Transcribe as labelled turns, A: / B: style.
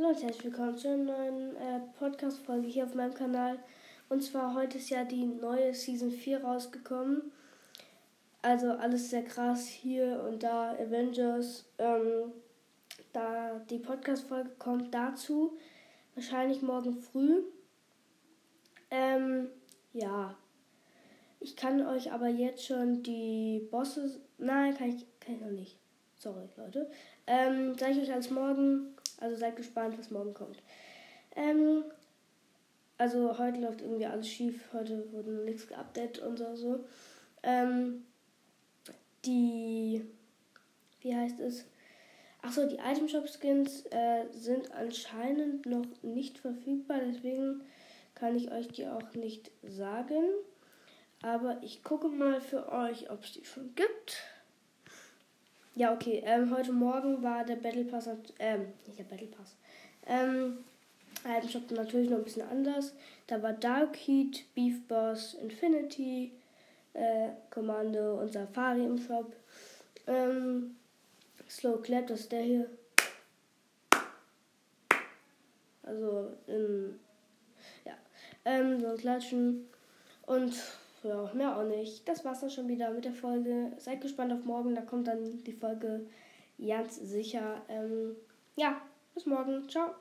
A: Leute, herzlich willkommen zu einer neuen äh, Podcast-Folge hier auf meinem Kanal. Und zwar heute ist ja die neue Season 4 rausgekommen. Also alles sehr krass hier und da, Avengers. Ähm, da die Podcast-Folge kommt dazu, wahrscheinlich morgen früh. Ähm, ja. Ich kann euch aber jetzt schon die Bosse. Nein, kann ich, kann ich noch nicht. Sorry, Leute. Ähm, sage ich euch alles morgen. Also seid gespannt, was morgen kommt. Ähm, also heute läuft irgendwie alles schief. Heute wurde nichts geupdatet und so. so. Ähm, die, wie heißt es? Achso, die Item Shop Skins äh, sind anscheinend noch nicht verfügbar. Deswegen kann ich euch die auch nicht sagen. Aber ich gucke mal für euch, ob es die schon gibt. Ja, okay. Ähm, heute Morgen war der Battle Pass, ähm, nicht der Battle Pass. Ähm, Item Shop natürlich noch ein bisschen anders. Da war Dark Heat, Beef Boss, Infinity, äh, Kommando und Safari im Shop. Ähm, Slow Clap, das ist der hier. Also, in, ja, ähm, so ein Klatschen. Und ja, mehr auch nicht. Das war's dann schon wieder mit der Folge. Seid gespannt auf morgen, da kommt dann die Folge ganz sicher. Ähm, ja, bis morgen. Ciao.